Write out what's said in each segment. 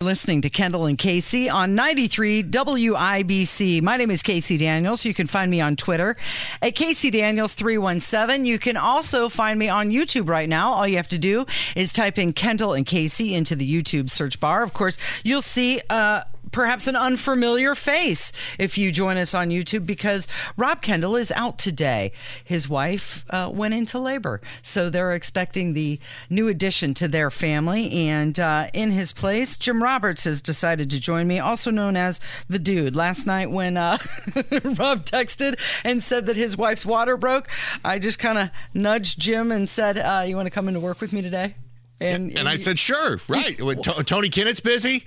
Listening to Kendall and Casey on 93 WIBC. My name is Casey Daniels. You can find me on Twitter at Casey Daniels 317. You can also find me on YouTube right now. All you have to do is type in Kendall and Casey into the YouTube search bar. Of course, you'll see uh, perhaps an unfamiliar face if you join us on YouTube because Rob Kendall is out today. His wife uh, went into labor, so they're expecting the new addition to their family. And uh, in his place, Jim Roberts has decided to join me, also known as the Dude. Last night, when uh, Rob texted and said that his wife's water broke, I just kind of nudged Jim and said, uh, "You want to come into work with me today?" And, and I said, sure, right. Tony Kinnett's busy,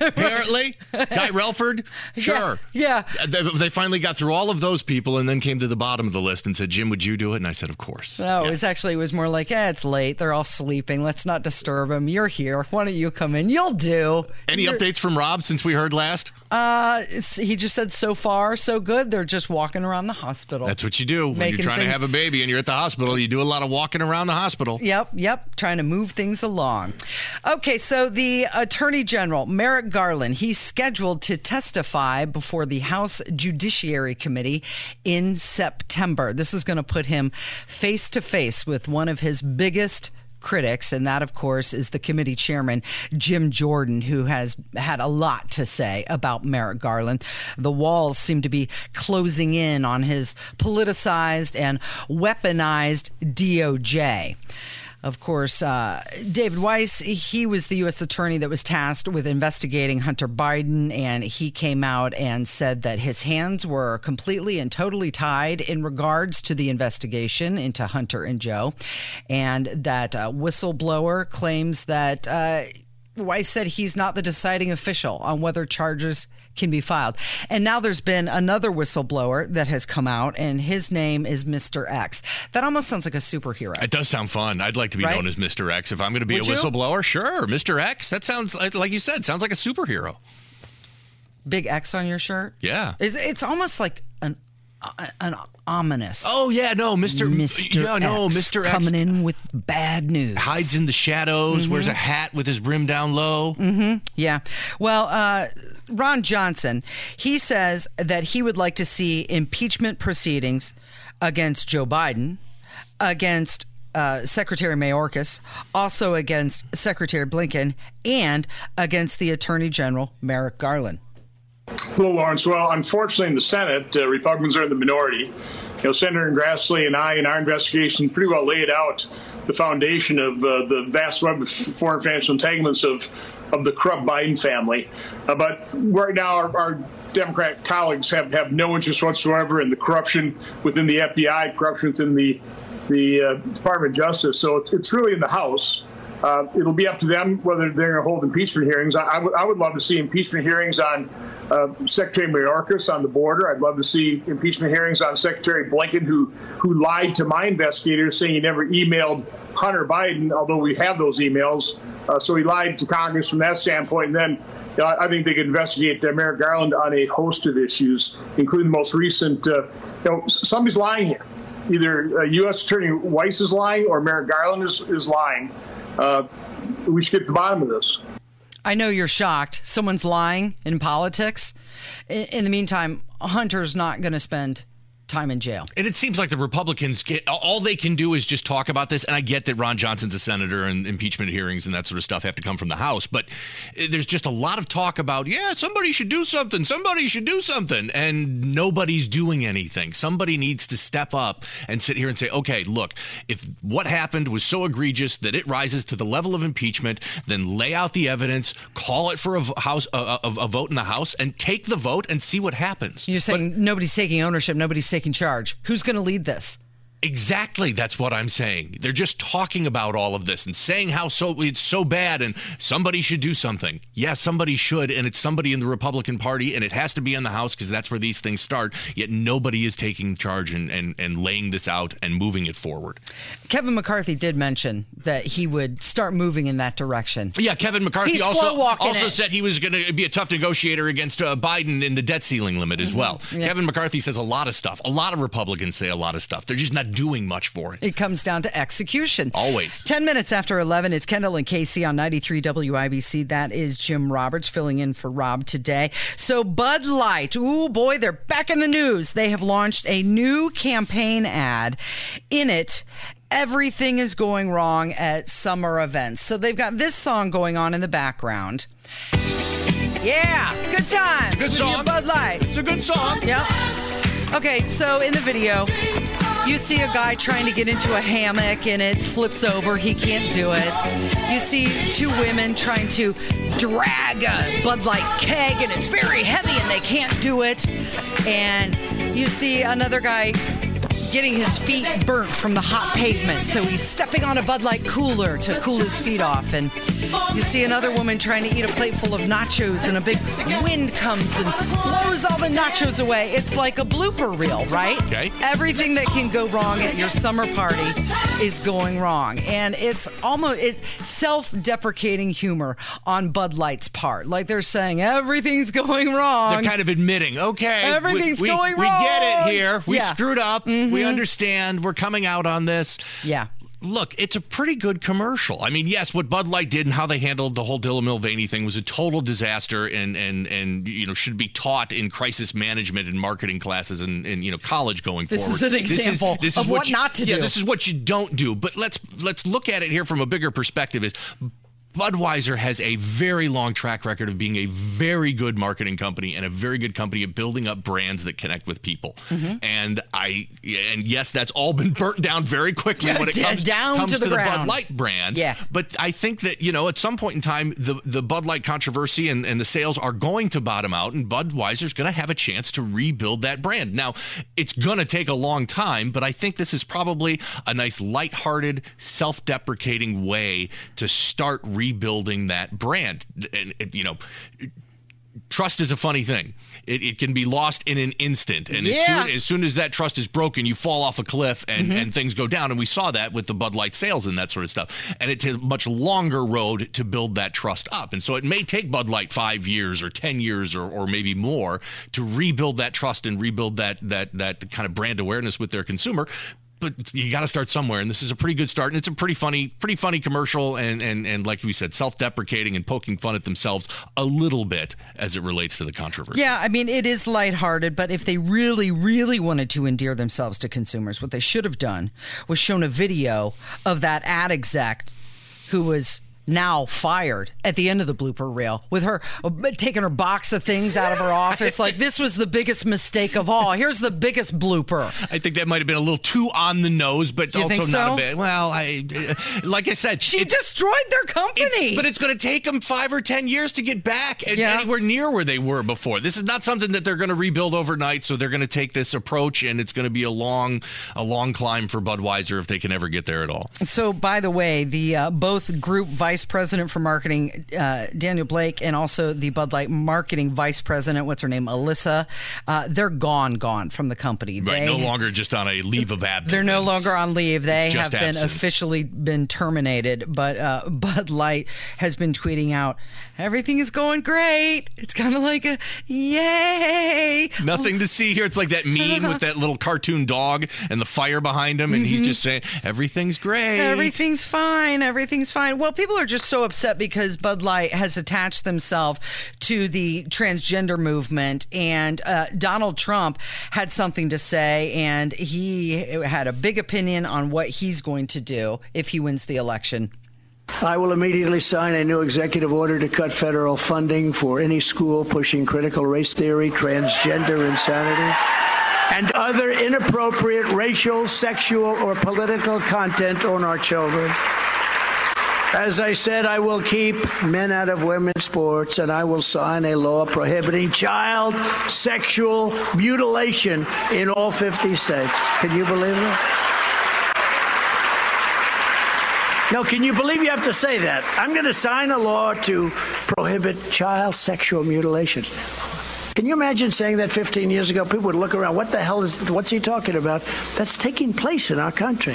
apparently. Guy Relford, sure. Yeah. yeah. They, they, finally got through all of those people and then came to the bottom of the list and said, Jim, would you do it? And I said, of course. No, yes. it was actually, it was more like, eh, it's late. They're all sleeping. Let's not disturb them. You're here. Why don't you come in? You'll do. Any You're... updates from Rob since we heard last? Uh, he just said, so far, so good. They're just walking around the hospital. That's what you do when you're trying things... to have a baby and you're at the hospital. You do a lot of walking around the hospital. Yep, yep. Trying to move things along. Okay, so the Attorney General, Merrick Garland, he's scheduled to testify before the House Judiciary Committee in September. This is going to put him face to face with one of his biggest critics, and that, of course, is the committee chairman, Jim Jordan, who has had a lot to say about Merrick Garland. The walls seem to be closing in on his politicized and weaponized DOJ. Of course, uh, David Weiss, he was the U.S. attorney that was tasked with investigating Hunter Biden, and he came out and said that his hands were completely and totally tied in regards to the investigation into Hunter and Joe, and that uh, whistleblower claims that. Uh, Weiss said he's not the deciding official on whether charges can be filed. And now there's been another whistleblower that has come out, and his name is Mr. X. That almost sounds like a superhero. It does sound fun. I'd like to be right? known as Mr. X. If I'm going to be Would a whistleblower, you? sure. Mr. X. That sounds, like you said, sounds like a superhero. Big X on your shirt? Yeah. It's, it's almost like an an ominous. Oh yeah, no, Mister. Mister. Yeah, no, Mister coming in with bad news. Hides in the shadows. Mm-hmm. Wears a hat with his brim down low. Mm-hmm. Yeah. Well, uh, Ron Johnson, he says that he would like to see impeachment proceedings against Joe Biden, against uh, Secretary Mayorkas, also against Secretary Blinken, and against the Attorney General Merrick Garland. Hello, Lawrence. Well, unfortunately, in the Senate, uh, Republicans are in the minority. You know, Senator Grassley and I, in our investigation, pretty well laid out the foundation of uh, the vast web of foreign financial entanglements of of the corrupt Biden family. Uh, but right now, our, our Democrat colleagues have, have no interest whatsoever in the corruption within the FBI, corruption within the the uh, Department of Justice. So it's, it's really in the House. Uh, it'll be up to them whether they're going to hold impeachment hearings. I, I, w- I would love to see impeachment hearings on uh, Secretary Mayorkas on the border. I'd love to see impeachment hearings on Secretary Blinken, who who lied to my investigators, saying he never emailed Hunter Biden, although we have those emails. Uh, so he lied to Congress from that standpoint. And then uh, I think they could investigate uh, Merrick Garland on a host of issues, including the most recent. Uh, you know, somebody's lying here. Either U.S. Uh, Attorney Weiss is lying or Merrick Garland is, is lying. Uh, we to the bottom of this. I know you're shocked. Someone's lying in politics. In, the meantime, Hunter's not going to spend time in jail. And it seems like the Republicans get all they can do is just talk about this. And I get that Ron Johnson's a senator and impeachment hearings and that sort of stuff have to come from the House. But eh, there's just a lot of talk about, yeah, somebody should do something. Somebody should do something. And nobody's doing anything. Somebody needs to step up and sit here and say, okay, look, if what happened was so egregious that it rises to the level of impeachment, then lay out the evidence, call it for a house a, a, a vote in the House, and take the vote and see what happens. You're saying but, nobody's taking ownership. Nobody's taking taking charge? Who's going to lead this? Exactly, that's what I'm saying. They're just talking about all of this and saying how so it's so bad and somebody should do something. Yeah, somebody should, and it's somebody in the Republican Party, and it has to be in the House because that's where these things start. Yet nobody is taking charge and, and, and laying this out and moving it forward. Kevin McCarthy did mention that he would start moving in that direction. Yeah, Kevin McCarthy He's also also it. said he was going to be a tough negotiator against uh, Biden in the debt ceiling limit as well. Yeah. Kevin McCarthy says a lot of stuff. A lot of Republicans say a lot of stuff. They're just not doing much for it. It comes down to execution. Always. 10 minutes after 11, it's Kendall and Casey on 93 WIBC. That is Jim Roberts filling in for Rob today. So, Bud Light, oh boy, they're back in the news. They have launched a new campaign ad. In it, everything is going wrong at summer events. So, they've got this song going on in the background. Yeah, good time. Good song. Bud Light. It's a good song. Yep. Okay, so in the video, you see a guy trying to get into a hammock and it flips over. He can't do it. You see two women trying to drag a Bud Light keg and it's very heavy and they can't do it. And you see another guy getting his feet burnt from the hot pavement. So he's stepping on a Bud Light cooler to cool his feet off. And you see another woman trying to eat a plate full of nachos, and a big wind comes and blows all the nachos away. It's like a blooper reel, right? Okay. Everything that can go wrong at your summer party is going wrong. And it's almost it's self-deprecating humor on Bud Light's part. Like they're saying everything's going wrong. They're kind of admitting, okay, Everything's we, going wrong. we get it here. We Yeah. Mm-hmm. screwed up. We Mm-hmm. understand. We're coming out on this. yeah. Look, it's a pretty good commercial. I mean, yes, what Bud Light did and how they handled the whole Dylan Mulvaney thing was a total disaster, and and and you know should be taught in crisis management and marketing classes and and you know college going This forward. This is an example This of what you- not to yeah, do. This is what you don't do. But let's let's look at it here from a bigger perspective. Is Budweiser has a very long track record of being a very good marketing company and a very good company at building up brands that connect with people. Mm-hmm. And I and yes, that's all been burnt down very quickly Yeah, when it comes down comes to the Bud ground. Light brand. Yeah. But I think that you know at some point in time the the Bud Light controversy and, and the sales are going to bottom out, and Budweiser's going to have a chance to rebuild that brand. Now it's going to take a long time, but I think this is probably a nice lighthearted, self-deprecating way to start rebuilding that brand. And, and, you know trust is a funny thing. It, it can be lost in an instant, and Yeah. as, soon, as soon as that trust is broken, you fall off a cliff, and, mm-hmm. and things go down. And we saw that with the Bud Light sales and that sort of stuff. And it's a much longer road to build that trust up. And so it may take Bud Light five years or ten years or, or maybe more to rebuild that trust and rebuild that that that kind of brand awareness with their consumer. But you got to start somewhere, and this is a pretty good start, and it's a pretty funny, pretty funny commercial, and and and like we said, self-deprecating and poking fun at themselves a little bit as it relates to the controversy. Yeah, I mean, it is lighthearted, but if they really, really wanted to endear themselves to consumers, what they should have done was shown a video of that ad exec who was now fired at the end of the blooper reel with her uh, taking her box of things out of her office. like, this was the biggest mistake of all. Here's the biggest blooper. I think that might have been a little too on the nose, but You also think not a bit. Well, I, like I said, She destroyed their company. but it's going to take them five or ten years to get back and Yeah. anywhere near where they were before. This is not something that they're going to rebuild overnight. So they're going to take this approach, and it's going to be a long, a long climb for Budweiser if they can ever get there at all. So, by the way, the uh, both group vice president for marketing, uh, Daniel Blake, and also the Bud Light marketing vice president, what's her name, Alissa, uh, they're gone, gone from the company. Right, They- no longer just on a leave of absence. They're no longer on leave. They have just been officially been terminated. But uh, Bud Light has been tweeting out, "Everything is going great." It's kind of like a yay. Nothing to see here. It's like that meme with that little cartoon dog and the fire behind him, and he's Mm-hmm. just saying everything's great. Everything's fine. Everything's fine. Well, people are just so upset because Bud Light has attached themselves to the transgender movement, and uh, Donald Trump had something to say, and he had a big opinion on what he's going to do if he wins the election. I will immediately sign a new executive order to cut federal funding for any school pushing critical race theory, transgender insanity, and other inappropriate racial, sexual, or political content on our children. As I said, I will keep men out of women's sports, and I will sign a law prohibiting child sexual mutilation in all 50 states. Can you believe that? No, can you believe you have to say that? I'm going to sign a law to prohibit child sexual mutilation. Can you imagine saying that 15 years ago? People would look around. What the hell is? What's he talking about? That's taking place in our country.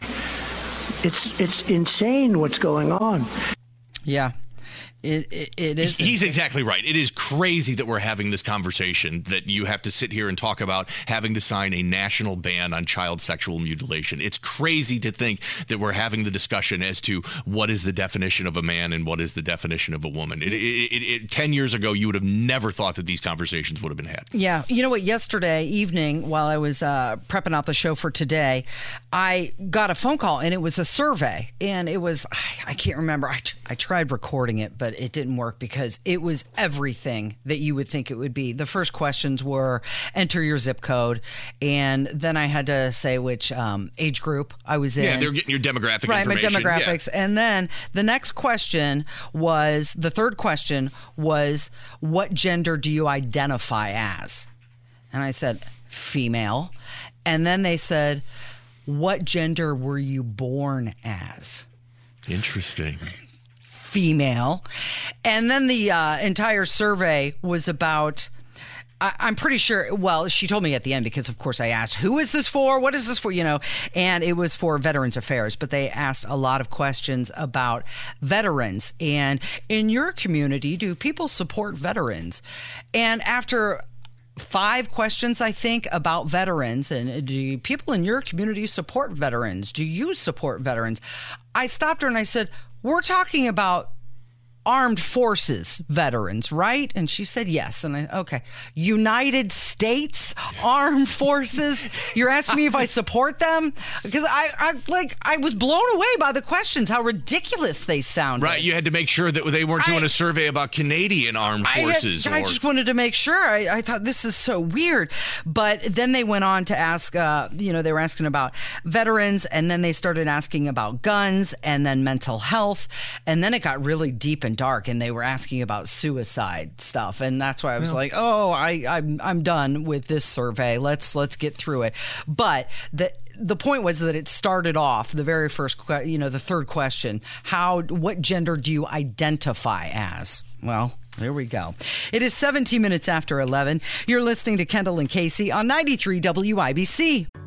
It's it's insane what's going on. Yeah. It, it, it is. He's exactly right. It is crazy that we're having this conversation that you have to sit here and talk about having to sign a national ban on child sexual mutilation. It's crazy to think that we're having the discussion as to what is the definition of a man and what is the definition of a woman. It, it, 10 years ago, you would have never thought that these conversations would have been had. Yeah. You know what? Yesterday evening, while I was uh, prepping out the show for today, I got a phone call and it was a survey. And it was, I can't remember. I, I tried recording it, but it didn't work because it was everything that you would think it would be. The first questions were enter your zip code, and then I had to say which um, age group I was in. Yeah, they're getting your demographic right, my demographics. Yeah. And then the next question was the third question was what gender do you identify as? And I said female. And then they said, what gender were you born as? Interesting female. And then the uh, entire survey was about. I, I'm pretty sure. Well, she told me at the end because, of course, I asked, "Who is this for? What is this for?" You know, and it was for Veterans Affairs. But they asked a lot of questions about veterans and in your community, do people support veterans? And after five questions, I think, about veterans and do people in your community support veterans? Do you support veterans? I stopped her and I said, we're talking about armed forces veterans, right? And she said yes. And I, okay, United States Armed Forces. You're asking me if I support them because I, I like I was blown away by the questions, how ridiculous they sound. Right, you had to make sure that they weren't doing I, a survey about Canadian armed forces. I, had, or... I just wanted to make sure. I, I, thought this is so weird, but then they went on to ask. Uh, you know, they were asking about veterans, and then they started asking about guns, and then mental health, and then it got really deep and dark and they were asking about suicide stuff and that's why I was like oh I I'm, I'm done with this survey let's let's get through it but the the point was that it started off the very first you know the third question how what gender do you identify as well there we go. It is 17 minutes after 11. You're listening to Kendall and Casey on 93 WIBC.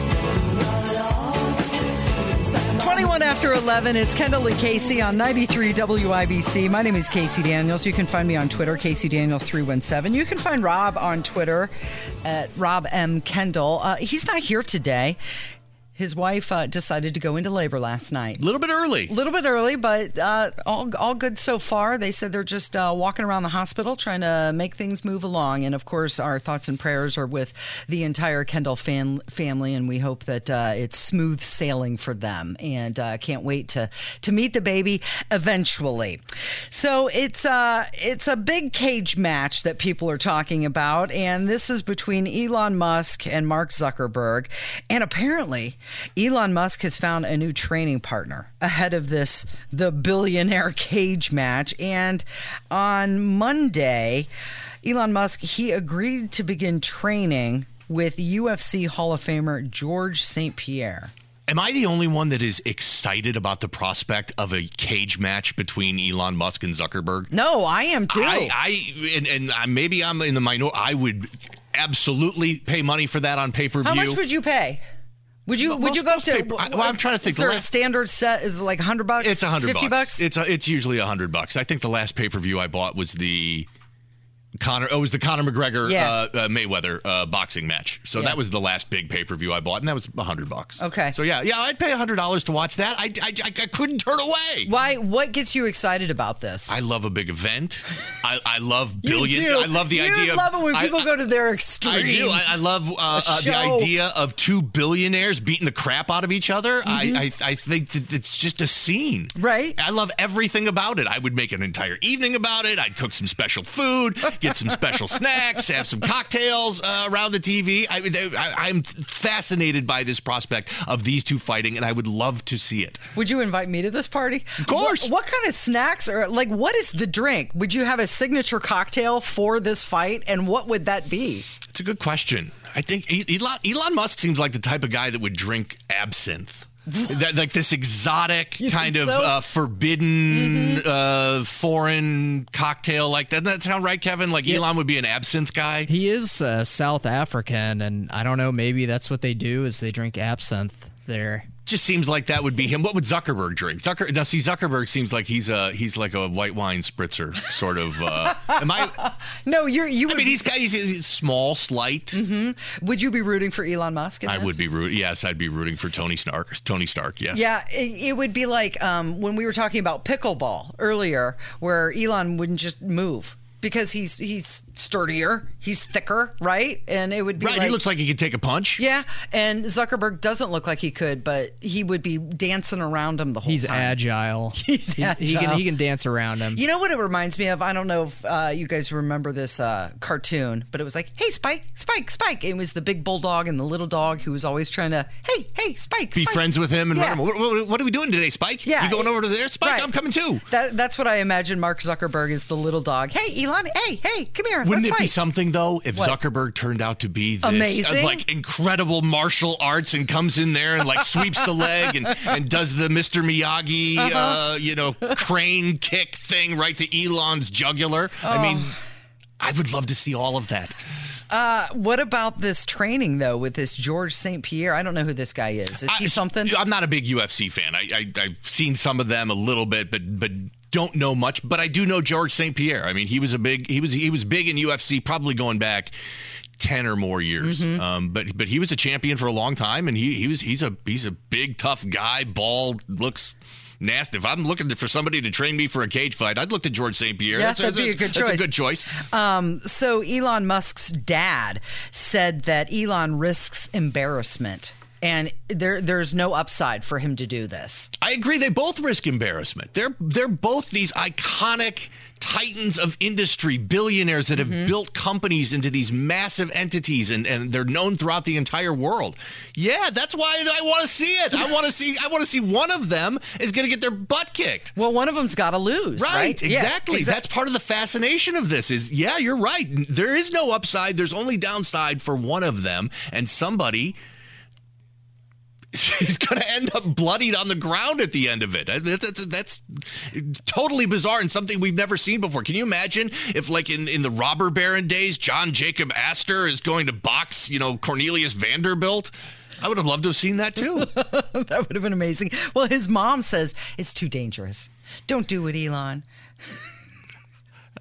21 after 11, it's Kendall and Casey on 93 WIBC. My name is Casey Daniels. You can find me on Twitter, Casey Daniels 317. You can find Rob on Twitter at Rob M. Kendall. Uh, he's not here today. His wife uh, decided to go into labor last night. A little bit early. A little bit early, but uh, all, all good so far. They said they're just uh, walking around the hospital trying to make things move along. And of course, our thoughts and prayers are with the entire Kendall fam- family, and we hope that uh, it's smooth sailing for them. And uh, can't wait to to meet the baby eventually. So it's uh, it's a big cage match that people are talking about, and this is between Elon Musk and Mark Zuckerberg, and apparently. Elon Musk has found a new training partner ahead of this the billionaire cage match and on Monday Elon Musk he agreed to begin training with UFC Hall of Famer George St. Pierre. Am I the only one that is excited about the prospect of a cage match between Elon Musk and Zuckerberg? No, I am too. I, I and, and maybe I'm in the minority. I would absolutely pay money for that on pay per view. How much would you pay? Would you would you go to? Paper, I, well, I'm trying to think. Is there last, a standard set? Is like hundred bucks? It's hundred bucks. bucks. It's a, it's usually hundred bucks. I think the last pay per view I bought was the Conor. Oh, it was the Conor McGregor yeah. uh, uh, Mayweather uh, boxing match. So yeah. that was the last big pay per view I bought, and that was a hundred bucks. Okay. So yeah, yeah, I'd pay a hundred dollars to watch that. I, I, I, couldn't turn away. Why? What gets you excited about this? I love a big event. I, I love billion. I love the you idea. Love of, it when people I, go to their extreme. I do. I, love uh, uh, the idea of two billionaires beating the crap out of each other. Mm-hmm. I, I I think that it's just a scene. Right. I love everything about it. I would make an entire evening about it. I'd cook some special food. get some special snacks, have some cocktails uh, around the TV. I, I, I'm fascinated by this prospect of these two fighting, and I would love to see it. Would you invite me to this party? Of course. What, what kind of snacks or like what is the drink? Would you have a signature cocktail for this fight, and what would that be? It's a good question. I think Elon, Elon Musk seems like the type of guy that would drink absinthe. That, like this exotic kind of so? uh, forbidden uh, foreign cocktail. Like doesn't that sound right, Kevin? Like Elon would be an absinthe guy. He is uh, South African, and I don't know. Maybe that's what they do is they drink absinthe there. Just seems like that would be him. What would Zuckerberg drink? Zucker now see Zuckerberg seems like he's a he's like a white wine spritzer sort of. Uh, am I? No, you're you I mean, he's got he's, he's small, slight. Mm-hmm. would you be rooting for Elon Musk? In I this? would be rooting. Yes, I'd be rooting for Tony Stark. Tony Stark. Yes. Yeah, it, it would be like um, when we were talking about pickleball earlier, where Elon wouldn't just move because he's he's sturdier, he's thicker, right? And it would be Right. like he looks like he could take a punch. yeah. And Zuckerberg doesn't look like he could, but he would be dancing around him the whole He's time. agile. He's He can agile. he can dance around him. You know what it reminds me of? I don't know if uh, you guys remember this uh, cartoon, but it was like, "Hey, Spike, Spike, Spike." It was the big bulldog and the little dog who was always trying to, "Hey, hey, Spike." Be Spike." friends with him and Yeah. run him. What, what- what are we doing today, Spike? Yeah, You going it- over to there, Spike? right. I'm coming too. That, that's what I imagine. Mark Zuckerberg is the little dog. Hey, Elon. Hey, hey, come here. Wouldn't it be something though if What? Zuckerberg turned out to be this Amazing. uh, like incredible martial arts and comes in there and like sweeps the leg and, and does the Mr. Miyagi Uh-huh. uh you know crane kick thing right to Elon's jugular? I mean, Oh. I would love to see all of that. What about this training though with this George St. Pierre? I don't know who this guy is. Is he I- something? I'm not a big UFC fan. I, I I've seen some of them a little bit, but but don't know much. But I do know George St. Pierre. I mean, he was a big he was he was big in UFC, probably going back. 10 or more years Mm-hmm. um, but but he was a champion for a long time and he he was he's a he's a big tough guy bald looks nasty if i'm looking for somebody to train me for a cage fight i'd look to george st pierre Yeah, that's, that'd be a good choice. that's a good choice so Elon Musk's dad said that Elon risks embarrassment, and there there's no upside for him to do this. I agree. They both risk embarrassment. They're they're both these iconic titans of industry, billionaires that have Mm-hmm. built companies into these massive entities, and, and they're known throughout the entire world. Yeah, that's why I want to see it. I want to see. I want to see one of them is going to get their butt kicked. Well, one of them's got to lose, right? Right, Yeah, exactly. exa- That's part of the fascination of this. Is yeah, you're right. There is no upside. There's only downside for one of them, and somebody is going to end up bloodied on the ground at the end of it. That's, that's, that's totally bizarre and something we've never seen before. Can you imagine if, like in, in the robber baron days, John Jacob Astor is going to box, you know, Cornelius Vanderbilt? I would have loved to have seen that too. that would have been amazing. Well, his mom says it's too dangerous. Don't do it, Elon.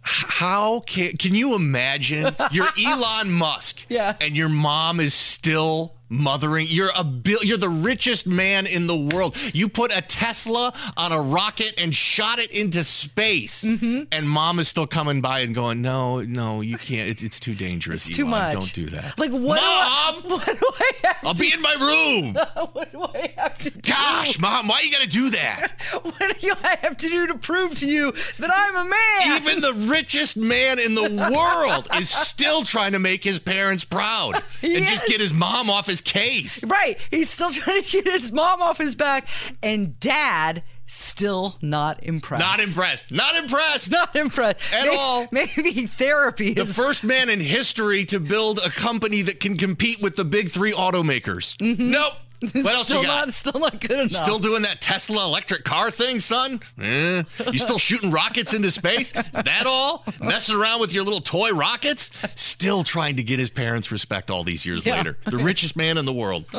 How can can you imagine? You're Elon Musk, Yeah. and your mom is still mothering. You're a bill. You're the richest man in the world. You put a Tesla on a rocket and shot it into space, Mm-hmm. and mom is still coming by and going, "No, no, you can't. It, it's too dangerous. It's too much. Don't do that." Like what? Mom, Do I, what do I have? I'll be in my room. What do I have to do? Gosh, mom, why you got to do that? What do I have to do to prove to you that I'm a man? Even the richest man in the world is still trying to make his parents proud and Yes. just get his mom off his case. Right. He's still trying to get his mom off his back, and dad still not impressed. Not impressed. Not impressed. Not impressed At May- all. Maybe therapy The first man in history to build a company that can compete with the big three automakers. Mm-hmm. Nope. What else still you got? not still not good enough. Still doing that Tesla electric car thing, son? Eh? You still shooting rockets into space? Is that all? Messing around with your little toy rockets? Still trying to get his parents' respect all these years Yeah. later. The richest man in the world.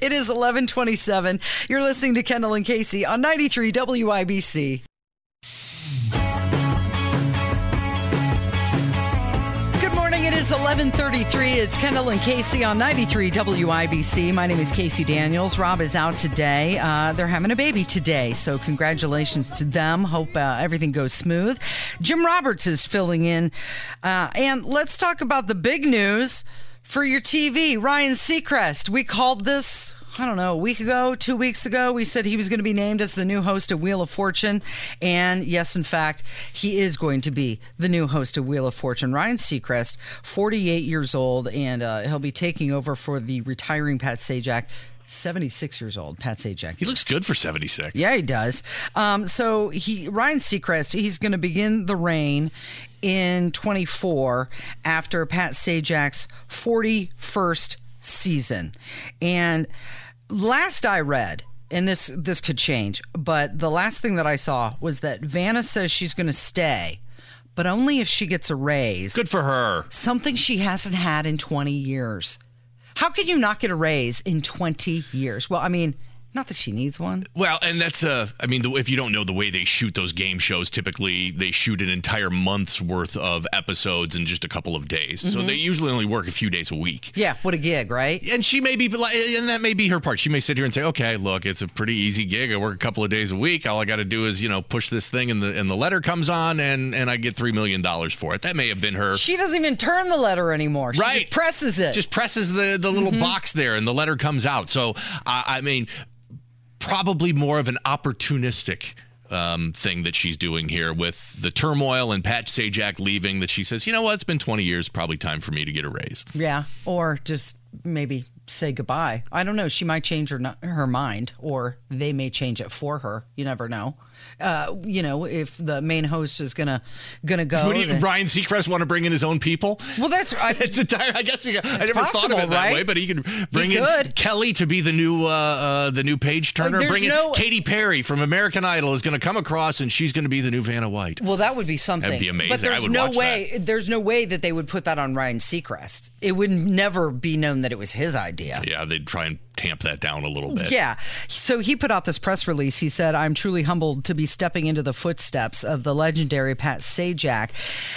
It is 1127. You're listening to Kendall and Casey on 93 WIBC. It is 1133. It's Kendall and Casey on 93 WIBC. My name is Casey Daniels. Rob is out today. Uh, they're having a baby today. So congratulations to them. Hope uh, everything goes smooth. Jim Roberts is filling in. Uh, and let's talk about the big news for your TV. Ryan Seacrest. We called this I don't know, a week ago, two weeks ago, we said he was going to be named as the new host of Wheel of Fortune. And yes, in fact, he is going to be the new host of Wheel of Fortune. Ryan Seacrest, 48 years old, and uh, he'll be taking over for the retiring Pat Sajak. 76 years old, Pat Sajak. He looks good for 76. Yeah, he does. Um, so he Ryan Seacrest, he's going to begin the reign in 24 after Pat Sajak's 41st season. And last I read, and this this could change, but the last thing that I saw was that Vanna says she's going to stay, but only if she gets a raise. Good for her. Something she hasn't had in 20 years. How could you not get a raise in 20 years? Well, I mean, not that she needs one. Well, and that's uh, I mean, the, if you don't know the way they shoot those game shows, typically they shoot an entire month's worth of episodes in just a couple of days. So Mm-hmm. they usually only work a few days a week. Yeah, what a gig, right? And she may be, and that may be her part. She may sit here and say, "Okay, look, it's a pretty easy gig. I work a couple of days a week. All I got to do is, you know, push this thing, and the and the letter comes on, and and I get three million dollars for it." That may have been her. She doesn't even turn the letter anymore. She Right. just presses it. just presses the the little Mm-hmm. box there, and the letter comes out. So uh, I mean, probably more of an opportunistic. Um, thing that she's doing here with the turmoil and Pat Sajak leaving, that she says, you know what, it's been 20 years, probably time for me to get a raise. yeah, or just maybe say goodbye. I don't know. She might change her her mind, or they may change it for her. You never know. Uh, you know, if the main host is gonna gonna go. You, then- Ryan Seacrest want to bring in his own people? well, that's I, It's entire. I guess he, I never thought of it that right? way, but he could bring in could. Kelly to be the new uh, uh, the new page turner. there's bring in no- Katy Perry from American Idol is going to come across, and she's going to be the new Vanna White. Well, that would be something. That'd be amazing. But there's no way. There's no way that they would put that on Ryan Seacrest. It would never be known that it was his idea. Yeah, they'd try and tamp that down a little bit. Yeah. So he put out this press release. He said, I'm truly humbled to be stepping into the footsteps of the legendary Pat Sajak.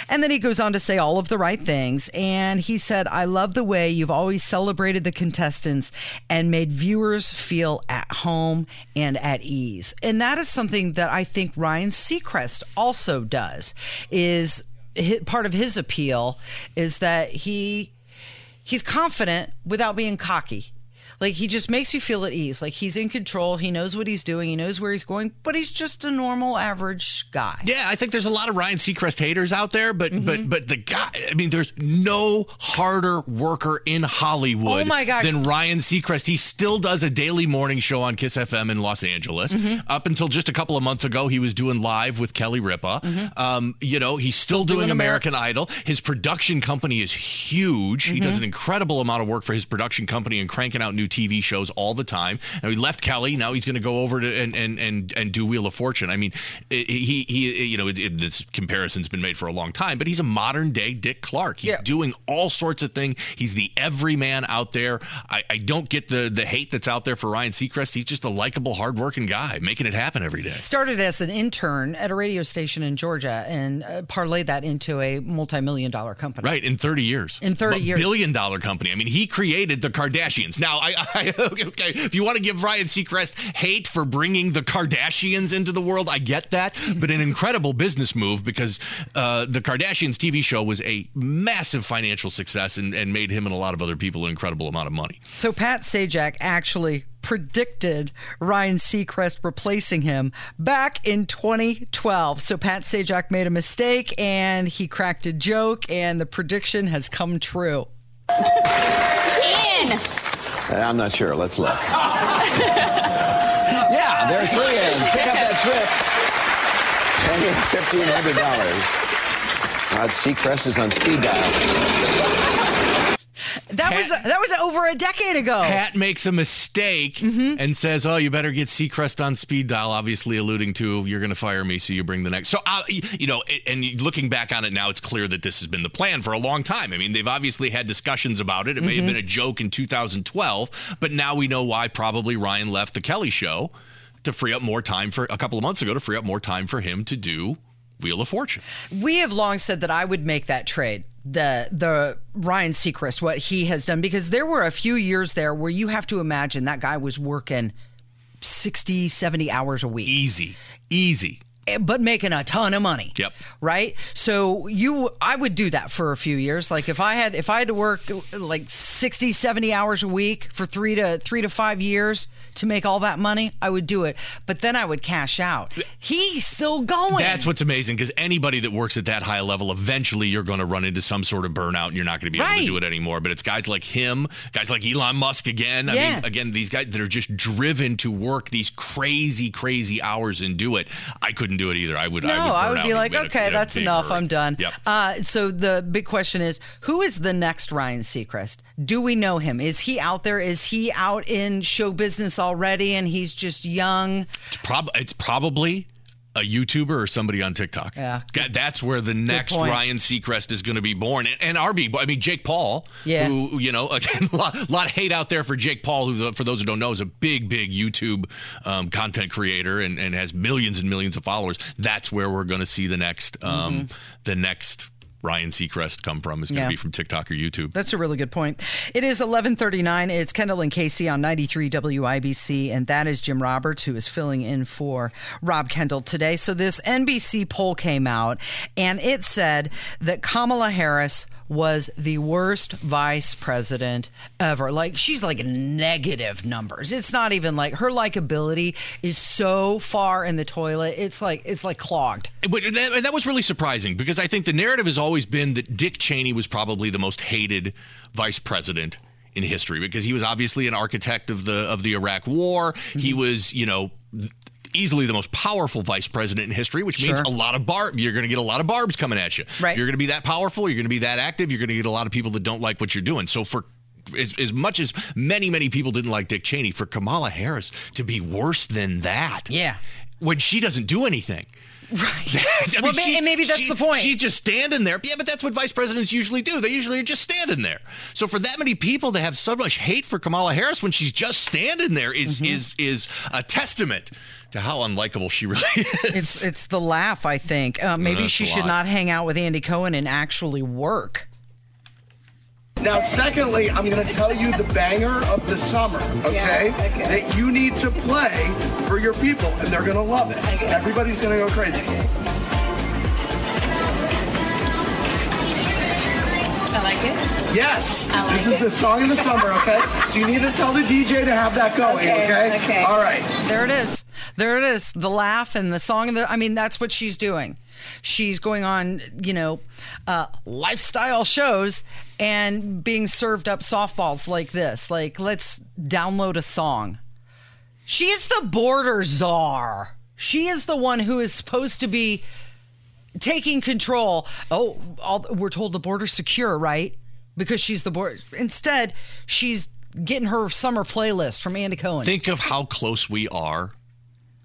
And then he goes on to say all of the right things. And he said, I love the way you've always celebrated the contestants and made viewers feel at home and at ease. And that is something that I think Ryan Seacrest also does is part of his appeal is that he he's confident without being cocky. Like he just makes you feel at ease. Like he's in control. He knows what he's doing. He knows where he's going. But he's just a normal, average guy. Yeah, I think there's a lot of Ryan Seacrest haters out there, but Mm-hmm. but but the guy, I mean, there's no harder worker in Hollywood Oh my gosh. than Ryan Seacrest. He still does a daily morning show on Kiss FM in Los Angeles. Mm-hmm. Up until just a couple of months ago, he was doing live with Kelly Ripa. Um, you know, he's still, doing, Mm-hmm. doing American Idol. His production company is huge. He Mm-hmm. does an incredible amount of work for his production company and cranking out new TV shows all the time. Now he left Kelly. Now he's going to go over to and and and and do Wheel of Fortune. I mean, he he you know it, it, this comparison's been made for a long time, but he's a modern day Dick Clark. He's Yeah. doing all sorts of things. He's the everyman out there. I, I don't get the the hate that's out there for Ryan Seacrest. He's just a likable, hardworking guy making it happen every day. Started as an intern at a radio station in Georgia and uh, parlayed that into a multi-million dollar company. Right, in 30 years. In 30 But years. Billion dollar company. I mean, he created the Kardashians. Now, I, I okay, if you want to give Ryan Seacrest hate for bringing the Kardashians into the world, I get that. But an incredible business move because uh, the Kardashians TV show was a massive financial success and, and made him and a lot of other people an incredible amount of money. So Pat Sajak actually predicted Ryan Seacrest replacing him back in 2012. So Pat Sajak made a mistake and he cracked a joke, and the prediction has come true. In. Uh, I'm not sure. Let's look. yeah, there are three ends. Pick up that trip. And get fifteen hundred dollars. Rod Seacrest is on speed dial. That was that was over a decade ago. Pat makes a mistake Mm-hmm. and says, "Oh, you better get Seacrest on speed dial." Obviously, alluding to you're going to fire me, so you bring the next. So, uh, you know, and looking back on it now, it's clear that this has been the plan for a long time. I mean, they've obviously had discussions about it. It may have Mm-hmm. been a joke in 2012, but now we know why. Probably Ryan left the Kelly Show to free up more time for a couple of months ago to free up more time for him to do Wheel of Fortune. We have long said that I would make that trade. The the Ryan Seacrest, what he has done, because there were a few years there where you have to imagine that guy was working 60, 70 hours a week. Easy, easy. But making a ton of money. Yep. Right. So you, I would do that for a few years. Like if I had, if I had to work like 60, 70 hours a week for three to three to five years to make all that money, I would do it. But then I would cash out. He's still going. That's what's amazing because anybody that works at that high level, eventually you're going to run into some sort of burnout and you're not going to be able Right. to do it anymore. But it's guys like him, guys like Elon Musk again. I Yeah. mean, again, these guys that are just driven to work these crazy, crazy hours and do it. I couldn't do it either. I would. No, I would, I would be like, okay, a that's enough. I'm done. Yep. Uh, so the big question is, who is the next Ryan Seacrest? Do we know him? Is he out there? Is he out in show business already, and he's just young? It's, prob- it's probably a YouTuber or somebody on TikTok. Yeah. That's where the next. Ryan Seacrest is going to be born. And, and RB, I mean, Jake Paul, Yeah. who, you know, again, a lot, lot of hate out there for Jake Paul, who, for those who don't know, is a big, big YouTube um, content creator and, and has millions and millions of followers. That's where we're going to see the next, um, the next Ryan Seacrest come from is going to. Yeah. be from TikTok or YouTube. That's a really good point. It is 11:39. It's Kendall and Casey on 93 WIBC, and that is Jim Roberts who is filling in for Rob Kendall today. So this NBC poll came out, and it said that Kamala Harris was the worst vice president ever. Like she's like negative numbers. It's not even like her likability is so far in the toilet. It's like it's like clogged. But and that, and that was really surprising because I think the narrative has always been that Dick Cheney was probably the most hated vice president in history because he was obviously an architect of the of the Iraq War. He Mm-hmm. was, you know, easily the most powerful vice president in history, which means a lot of barb. You're going to get a lot of barbs coming at you. Right. You're going to be that powerful. You're going to be that active. You're going to get a lot of people that don't like what you're doing. So for as, as much as many many people didn't like Dick Cheney, for Kamala Harris to be worse than that, Yeah. when she doesn't do anything. Right. I Well, may- and maybe that's she- the point. She's just standing there. Yeah, but that's what vice presidents usually do. They usually are just standing there. So for that many people to have so much hate for Kamala Harris when she's just standing there is Mm-hmm. is is a testament to how unlikable she really is. It's it's the laugh. I think uh, maybe that's she should lot. not hang out with Andy Cohen and actually work. Now, secondly, I'm going to tell you the banger of the summer, okay? That you need to play for your people, and they're going to love it. Everybody's going to go crazy. I like it. Yes, I like this is it. the song of the summer, okay? So you need to tell the DJ to have that going, Okay, okay? okay. All right. There it is. There it is. The laugh and the song. Of the, I mean, that's what she's doing. She's going on, you know, uh, lifestyle shows and being served up softballs like this. Like, let's download a song. She is the border czar. She is the one who is supposed to be taking control. Oh, all, we're told the border's secure, right? Because she's the border. Instead, she's getting her summer playlist from Andy Cohen. think of how close we are.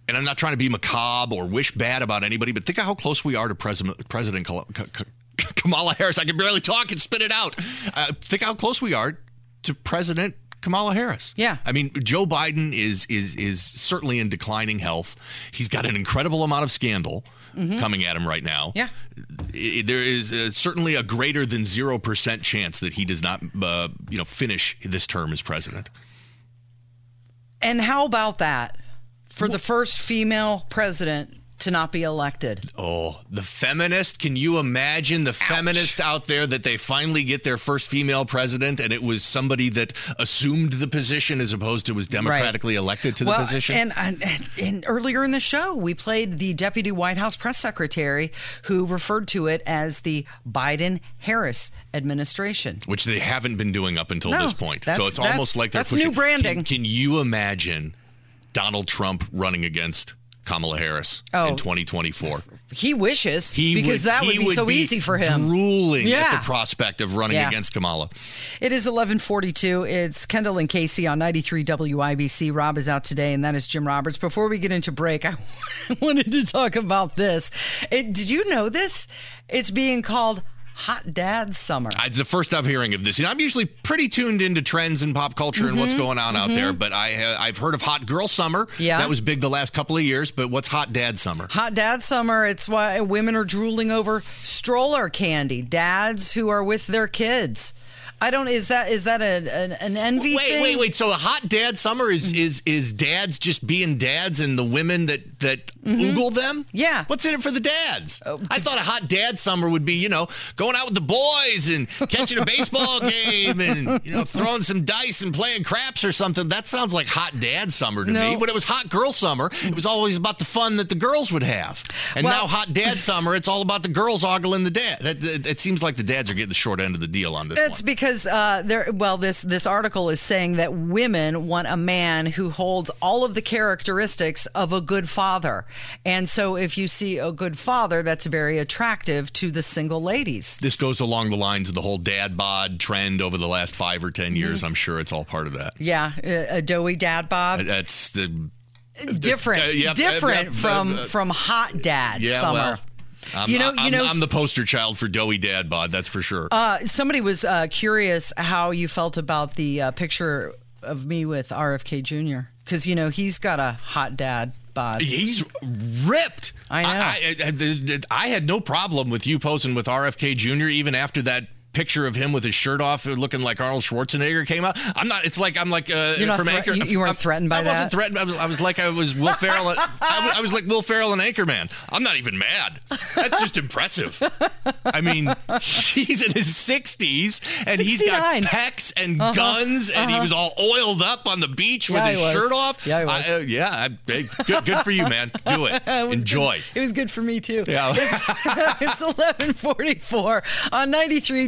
And I'm not trying to be macabre or wish bad about anybody, but think of how close we are to President President Kal- K- K- Kamala Harris. I can barely talk and spit it out. Uh, think how close we are to President Kamala Harris. Yeah. I mean, Joe Biden is is is certainly in declining health. He's got an incredible amount of scandal coming at him right now. Yeah. There is uh, certainly a greater than zero percent chance that he does not, uh, you know, finish this term as president. And how about that? For the first female president to not be elected. Oh, the feminist. Can you imagine the feminists out there that they finally get their first female president and it was somebody that assumed the position as opposed to was democratically elected to the position? And, and, and earlier in the show, we played the deputy White House press secretary who referred to it as the Biden Harris administration. which they haven't been doing up until No, this point. So it's almost like they're that's pushing. new branding. Can, can you imagine Donald Trump running against Kamala Harris Oh. in 2024? He wishes He because that would be so easy for him. Drooling Yeah. at the prospect of running Yeah. against Kamala. It is 1142. It's Kendall and Casey on 93 WIBC. Rob is out today, and that is Jim Roberts. Before we get into break, I wanted to talk about this. It, did you know this? It's being called Hot Dad Summer. I, it's the first I'm hearing of this. And I'm usually pretty tuned into trends in pop culture and what's Mm-hmm. going on out there. But I uh, I've heard of Hot Girl Summer. Yeah. that was big the last couple of years. But what's Hot Dad Summer? Hot Dad Summer, it's why women are drooling over stroller candy. Dads who are with their kids. I don't. Is that is that a, an, an envy Wait, thing? wait, wait. So a hot dad summer is is is dads just being dads, and the women that that oogle them. Yeah. What's in it for the dads? I thought a hot dad summer would be, you know, going out with the boys and catching a baseball game and, you know, throwing some dice and playing craps or something. That sounds like hot dad summer to No. me. When it was hot girl summer, it was always about the fun that the girls would have. And Well- now hot dad summer, it's all about the girls ogling the dad. That, that- it seems like the dads are getting the short end of the deal on this It's one. because uh, there. Well, this this article is saying that women want a man who holds all of the characteristics of a good father, and so if you see a good father, that's very attractive to the single ladies. This goes along the lines of the whole dad bod trend over the last five or 10 years. Mm-hmm. I'm sure it's all part of that. Yeah, a, doughy dad bod. That's the different, uh, yep, different uh, uh, from uh, from hot dad yeah. summer. Well, I'm, You know- I'm, you know- I'm the poster child for doughy dad bod. That's for sure. Uh, somebody was uh, curious how you felt about the uh, picture of me with RFK Jr. because you know he's got a hot dad bod. He's ripped. I know. I, I, I- I had no problem with you posing with RFK Jr. even after that picture of him with his shirt off, looking like Arnold Schwarzenegger came out. I'm not. It's like I'm like uh, You're not from thre- Anchor. you- you weren't I- threatened by I that? wasn't threatened. I was, I was like I was Will Ferrell. I, was, I was like Will Ferrell and Anchorman. I'm not even mad. That's just impressive. I mean, he's in his 60s and he's got pecs and guns, and he was all oiled up on the beach with Uh-huh. His shirt off. Yeah. I- uh, yeah, I- hey, good, good for you, man. Do it. It Enjoy. Good. It was good for me too. Yeah. It's, it's 1144 on 93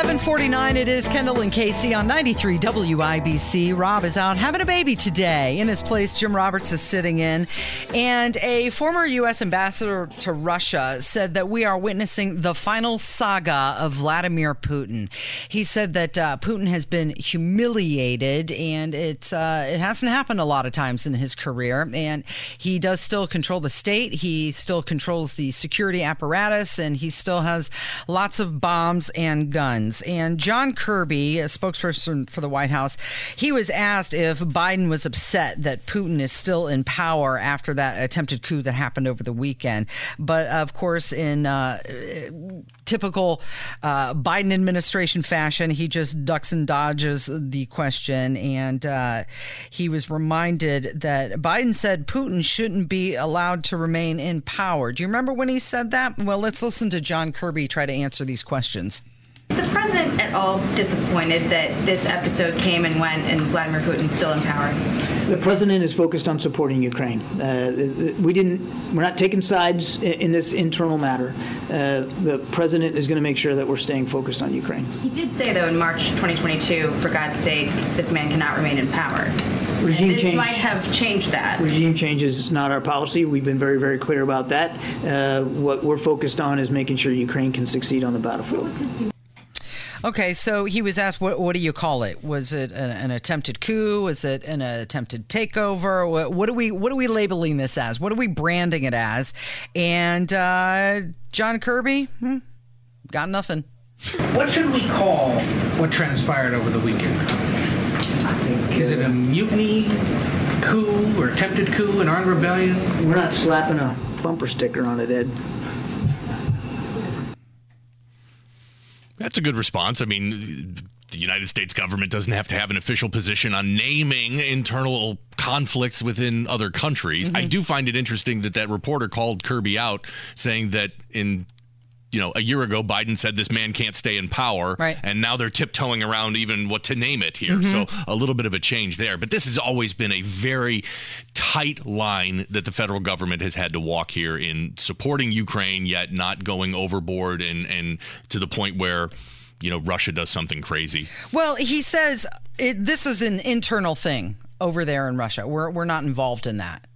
1149 it is Kendall and Casey on 93 WIBC. Rob is out having a baby today. In his place, Jim Roberts is sitting in. And a former U.S. ambassador to Russia said that we are witnessing the final saga of Vladimir Putin. He said that uh, Putin has been humiliated and it's, uh, it hasn't happened a lot of times in his career. And he does still control the state. He still controls the security apparatus and he still has lots of bombs and guns. And John Kirby, a spokesperson for the White House, he was asked if Biden was upset that Putin is still in power after that attempted coup that happened over the weekend. But of course, in uh, typical uh, Biden administration fashion, he just ducks and dodges the question. And uh, he was reminded that Biden said Putin shouldn't be allowed to remain in power. Do you remember when he said that? Well, let's listen to John Kirby try to answer these questions. The president at all disappointed that this episode came and went and Vladimir Putin's still in power? The president is focused on supporting Ukraine. Uh, we didn't. We're not taking sides in this internal matter. Uh, the president is going to make sure that we're staying focused on Ukraine. He did say, though, in March 2022, for God's sake, this man cannot remain in power. Regime this change. might have changed that. Regime change is not our policy. We've been very, very clear about that. Uh, what we're focused on is making sure Ukraine can succeed on the battlefield. Okay, so he was asked, what, what do you call it? Was it an, an attempted coup? Was it an attempted takeover? What, what are we what are we labeling this as? What are we branding it as? And uh, John Kirby, hmm, got nothing. What should we call what transpired over the weekend? Is it a mutiny, coup, or attempted coup, an armed rebellion? We're not slapping a bumper sticker on it, Ed. That's a good response. I mean, the United States government doesn't have to have an official position on naming internal conflicts within other countries. I mm-hmm. do find it interesting that that reporter called Kirby out saying that in you know, a year ago, Biden said this man can't stay in power. Right. And now they're tiptoeing around even what to name it here. Mm-hmm. So a little bit of a change there. But this has always been a very tight line that the federal government has had to walk here in supporting Ukraine, yet not going overboard and, and to the point where, you know, Russia does something crazy. Well, he says it, this is an internal thing over there in Russia. We're we're not involved in that,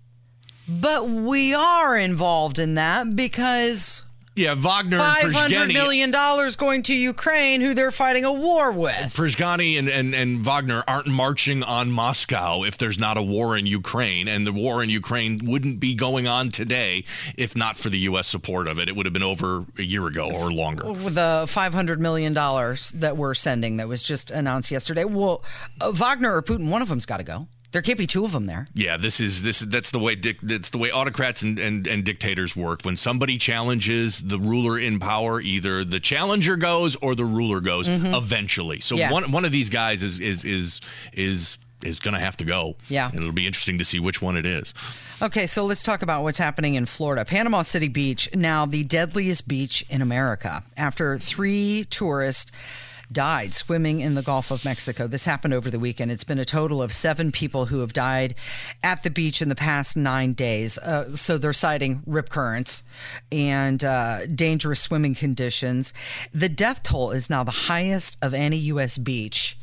but we are involved in that because Yeah, Wagner and Five hundred million dollars going to Ukraine, who they're fighting a war with. Prigozhin and, and, and Wagner aren't marching on Moscow if there's not a war in Ukraine. And the war in Ukraine wouldn't be going on today if not for the U.S. support of it. It would have been over a year ago or longer. The five hundred million dollars that we're sending, that was just announced yesterday. Well, uh, Wagner or Putin, one of them's got to go. There can't be two of them there. Yeah, this is this is that's the way dic- that's the way autocrats and, and, and dictators work. When somebody challenges the ruler in power, either the challenger goes or the ruler goes Mhm. eventually. So Yeah. one one of these guys is is is is is going to have to go. Yeah. and it'll be interesting to see which one it is. Okay, so let's talk about what's happening in Florida. Panama City Beach, now the deadliest beach in America, after three tourists died swimming in the Gulf of Mexico. This happened over the weekend. It's been a total of seven people who have died at the beach in the past nine days. Uh, so they're citing rip currents and uh, dangerous swimming conditions. The death toll is now the highest of any U.S. beach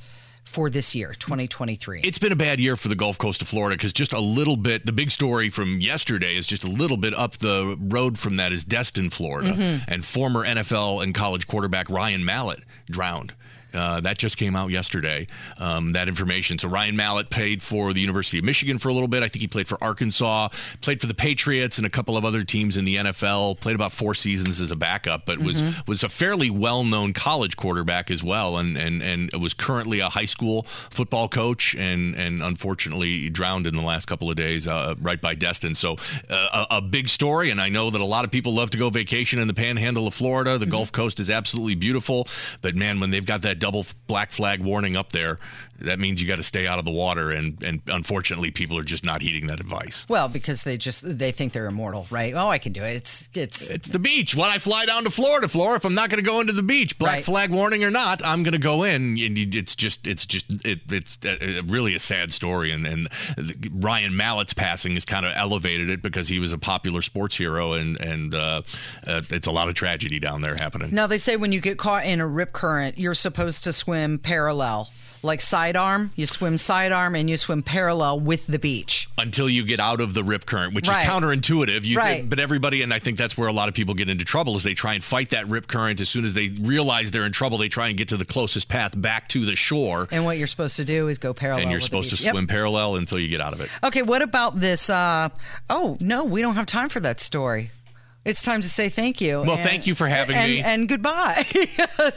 for this year, 2023. It's been a bad year for the Gulf Coast of Florida because just a little bit. The big story from yesterday is just a little bit up the road from that is Destin, Florida, Mhm. and former NFL and college quarterback Ryan Mallett drowned. Uh, that just came out yesterday. Um, that information. So Ryan Mallett played for the University of Michigan for a little bit. I think he played for Arkansas, played for the Patriots and a couple of other teams in the NFL. Played about four seasons as a backup, but was Mhm. was a fairly well known college quarterback as well, and and and was currently a high school football coach, and and unfortunately drowned in the last couple of days uh, right by Destin. So uh, a, a big story, and I know that a lot of people love to go vacation in the Panhandle of Florida. The Gulf Coast is absolutely beautiful, but man, when they've got that double black flag warning up there, that means you got to stay out of the water, and and unfortunately, people are just not heeding that advice. Well, because they just they think they're immortal, right? Oh, I can do it. It's it's It's the beach. Why I fly down to Florida, Florida? If I'm not going to go into the beach, black Right. flag warning or not, I'm going to go in. And it's just, it's just, it, it's uh, really a sad story. And and Ryan Mallett's passing has kind of elevated it because he was a popular sports hero, and and uh, uh, it's a lot of tragedy down there happening. Now they say when you get caught in a rip current, you're supposed to swim parallel, like sidearm. You swim sidearm and you swim parallel with the beach. Until you get out of the rip current, which Right. is counterintuitive. You Right. but everybody, and I think that's where a lot of people get into trouble is they try and fight that rip current. As soon as they realize they're in trouble, they try and get to the closest path back to the shore. And what you're supposed to do is go parallel. and you're supposed to beach. Yep. swim parallel until you get out of it. Okay, what about this? Uh, oh no, we don't have time for that story. It's time to say thank you. Well, thank you for having and, me. and goodbye.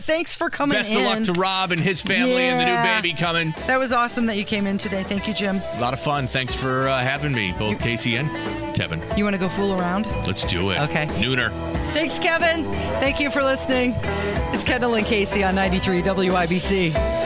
Thanks for coming Best in. of luck to Rob and his family and the new baby coming. That was awesome that you came in today. Thank you, Jim. A lot of fun. Thanks for uh, having me, both Casey and Kevin. You want to go fool around? Let's do it. Okay. Nooner. Thanks, Kevin. Thank you for listening. It's Kendall and Casey on 93 WIBC.